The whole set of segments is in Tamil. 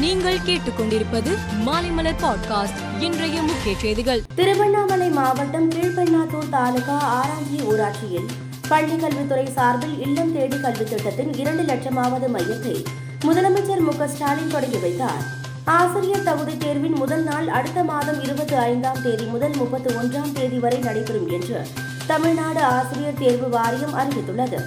நீங்கள் கேட்டுக்கொண்டிருப்பது மாலைமலர் பாட்காஸ்ட் இன்றைய முக்கிய செய்திகள். திருவண்ணாமலை மாவட்டம் கீழ்பெண்ணாத்தூர் தாலுகா ஆராஞ்சி ஊராட்சியில் பள்ளி கல்வித்துறை சார்பில் இல்லம் தேடி கல்வி திட்டத்தின் இரண்டு லட்சமாவது மையத்தை முதலமைச்சர் மு ஸ்டாலின் தொடங்கி வைத்தார். ஆசிரியர் தகுதி தேர்வின் முதல் நாள் அடுத்த மாதம் இருபத்தி ஐந்தாம் தேதி முதல் முப்பத்தி ஒன்றாம் தேதி வரை நடைபெறும் என்று தமிழ்நாடு ஆசிரியர் தேர்வு வாரியம் அறிவித்துள்ளது.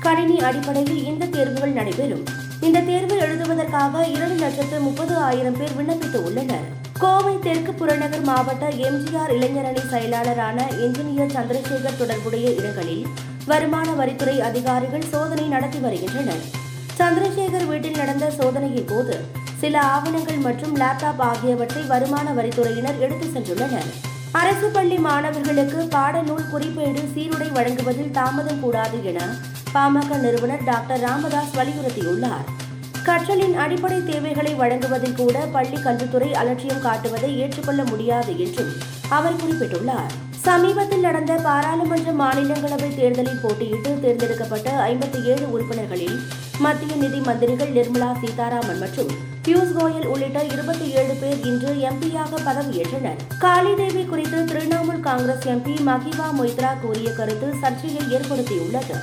கணினி அடிப்படையில் இந்த தேர்வுகள் நடைபெறும். இந்த தேர்வு எழுதுவதற்காக இரண்டு லட்சத்து முப்பது ஆயிரம் பேர் விண்ணப்பித்து உள்ளனர். கோவை தெற்கு புறநகர் மாவட்ட எம்ஜிஆர் இளைஞரணி செயலாளரான என்ஜினியர் சந்திரசேகர் தொடர்புடைய இடங்களில் வருமான வரித்துறை அதிகாரிகள் சோதனை நடத்தி வருகின்றனர். சந்திரசேகர் வீட்டில் நடந்த சோதனையின் போது சில ஆவணங்கள் மற்றும் லேப்டாப் ஆகியவற்றை வருமான வரித்துறையினர் எடுத்து சென்றுள்ளனர். அரசு பள்ளி மாணவர்களுக்கு பாடநூல் குறிப்பேடு சீருடை வழங்குவதில் தாமதம் கூடாது என பாமக நிறுவனர் டாக்டர் ராமதாஸ் வலியுறுத்தியுள்ளார். கற்றலின் அடிப்படை தேவைகளை வழங்குவதில் கூட பள்ளி கல்வித்துறை அலட்சியம் காட்டுவதை ஏற்றுக்கொள்ள முடியாது என்றும் அவர் குறிப்பிட்டுள்ளார். சமீபத்தில் நடந்த பாராளுமன்ற மாநிலங்களவை தேர்தலில் போட்டியிட்டு தேர்ந்தெடுக்கப்பட்ட ஐம்பத்தி ஏழு உறுப்பினர்களில் மத்திய நிதி மந்திரிகள் நிர்மலா சீதாராமன் மற்றும் பியூஷ் கோயல் உள்ளிட்ட இருபத்தி ஏழு பேர் இன்று எம்பியாக பதவியேற்றனர். காளிதேவி குறித்து திரிணாமுல் காங்கிரஸ் எம்பி மகிவா மொய்த்ரா கூறிய கருத்து சர்ச்சையை ஏற்படுத்தியுள்ளது.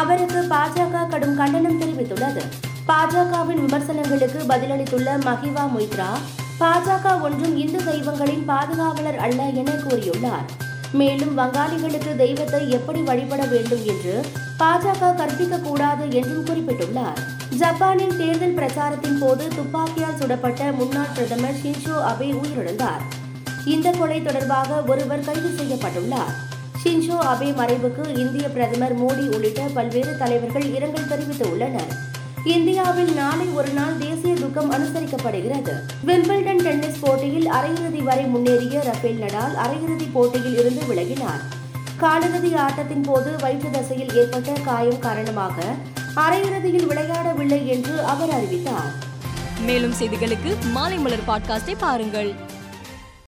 அவருக்கு பாஜக கடும் கண்டனம் தெரிவித்துள்ளது. பாஜகவின் விமர்சனங்களுக்கு பதிலளித்துள்ள மகிவா மொய்த்ரா பாஜக ஒன்றும் இந்து தெய்வங்களின் பாதுகாவலர் அல்ல என கூறியுள்ளார். மேலும் வங்காளிகளுக்கு தெய்வத்தை எப்படி வழிபட வேண்டும் என்று பாஜக கற்பிக்க கூடாது என்றும் குறிப்பிட்டுள்ளார். ஜப்பானில் தேர்தல் பிரச்சாரத்தின் போது துப்பாக்கியால் சுடப்பட்ட முன்னாள் பிரதமர் ஷின்சோ அபே உயிரிழந்தார். இந்த கொலை தொடர்பாக ஒருவர் கைது செய்யப்பட்டுள்ளார். ஷின்சோ அபே மறைவுக்கு இந்திய பிரதமர் மோடி உள்ளிட்ட பல்வேறு தலைவர்கள் இரங்கல் தெரிவித்துள்ளனர். இந்தியாவில் நாளை ஒரு நாள் தேசிய துக்கம் அனுசரிக்கப்படுகிறது. விம்பிள்டன் டென்னிஸ் போட்டியில் அரையிறுதி வரை முன்னேறிய ரஃபேல் நடால் அரையிறுதி போட்டியில் இருந்து விலகினார். காலிறுதி ஆட்டத்தின் போது வயிற்று தசையில் ஏற்பட்ட காயம் காரணமாக அரையிறுதியில் விளையாடவில்லை என்று அவர் அறிவித்தார். மேலும் செய்திகளுக்கு மாலைமலர் பாட்காஸ்டை பாருங்கள்.